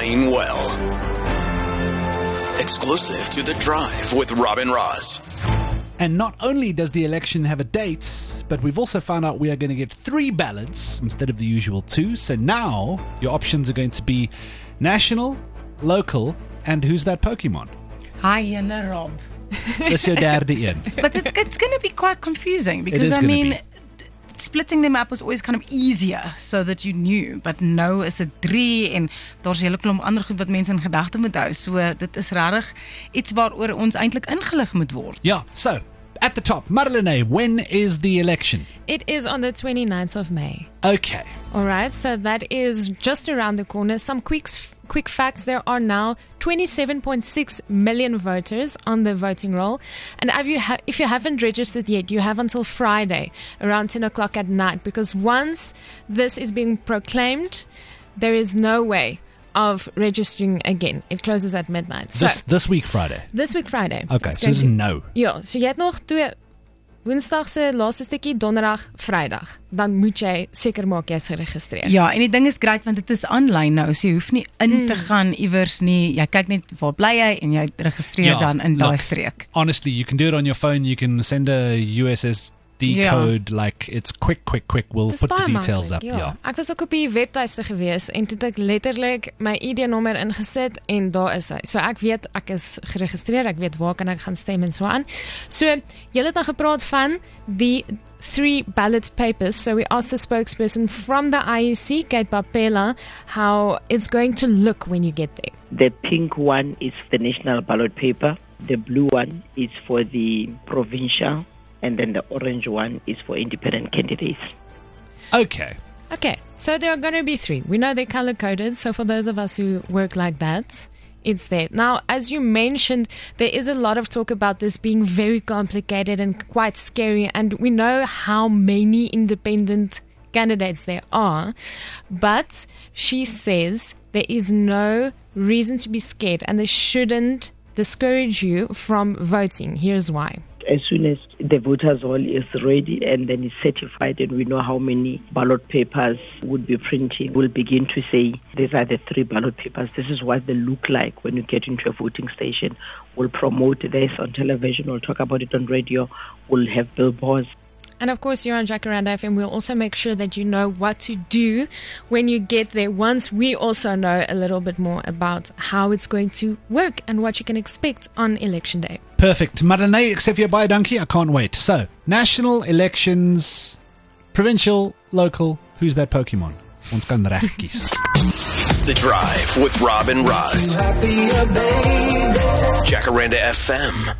plain well. Exclusive to The Drive with Robin Ross. And not only does the election have a date, but we've also found out we are going to get three ballots instead of the usual two. So now your options are going to be national, local, and who's that Pokemon? Hi, Anna Rob. Dis jou derde een. But it's, it's going to be quite confusing because is I mean, be. Splitting them up was always kind of easier so that you knew. But nou is dit 3 en daar's 'n hele klomp ander goed wat mense in gedagte moet hou. So dit is regtig iets waaroor ons eintlik ingelig moet word. Yeah, so at the top, Marlene, when is the election? It is on the 29th of May. Okay. All right, so that is just around the corner. Some quick quick facts: there are now 27.6 million voters on the voting roll, and if you ha- if you haven't registered yet, you have until Friday around 10 o'clock at night. Because once this is being proclaimed, there is no way of registering again. It closes at midnight. So This this week Friday. this week Friday. Okay, so there's no. Ja, so jy het nog twee Woensdag se laaste stukkie, Donderdag, Vrydag. Dan moet jy seker maak jy's geregistreer. Ja, en die ding is great want dit is aanlyn nou, so jy hoef nie in Mm. te gaan iewers nie. Jy kyk net waar bly jy en jy registreer Ja, dan in daai streek. Honestly, you can do it on your phone. You can send a USSD Yeah. code. Like it's quick, quick, quick. We'll Dis put the details maklik, up. Ja. Yeah. Ek was ook op die webtuiste gewees en toe het ek letterlik my ID-nommer ingesit en daar is hy. So ek weet ek is geregistreer, ek weet waar kan ek gaan stem en so aan. So julle het dan gepraat van die three ballot papers. So we asked the spokesperson from the IEC, Kate Papela, how it's going to look when you get there. The pink one is the national ballot paper. The blue one is for the provincial. And then the orange one is for independent candidates. Okay. Okay, so there are going to be three. We know they're color coded, so for those of us who work like that, it's there. Now, as you mentioned, there is a lot of talk about this being very complicated and quite scary, and we know how many independent candidates there are. But she says there is no reason to be scared, and they shouldn't discourage you from voting. Here's why. As soon as the voters roll is ready and then it's certified and we know how many ballot papers would be printing, we'll begin to say these are the three ballot papers. This is what they look like when you get into a voting station. We'll promote this on television, we'll talk about it on radio, we'll have billboards. And of course, you're on Jacaranda FM. We'll also make sure that you know what to do when you get there once we also know a little bit more about how it's going to work and what you can expect on election day. Perfect. Marlene, except for baie donkey, I can't wait. So, national elections, provincial, local. Who's that Pokemon? Ons kan reg kies. It's The Drive with Robin Ross. Jacaranda FM.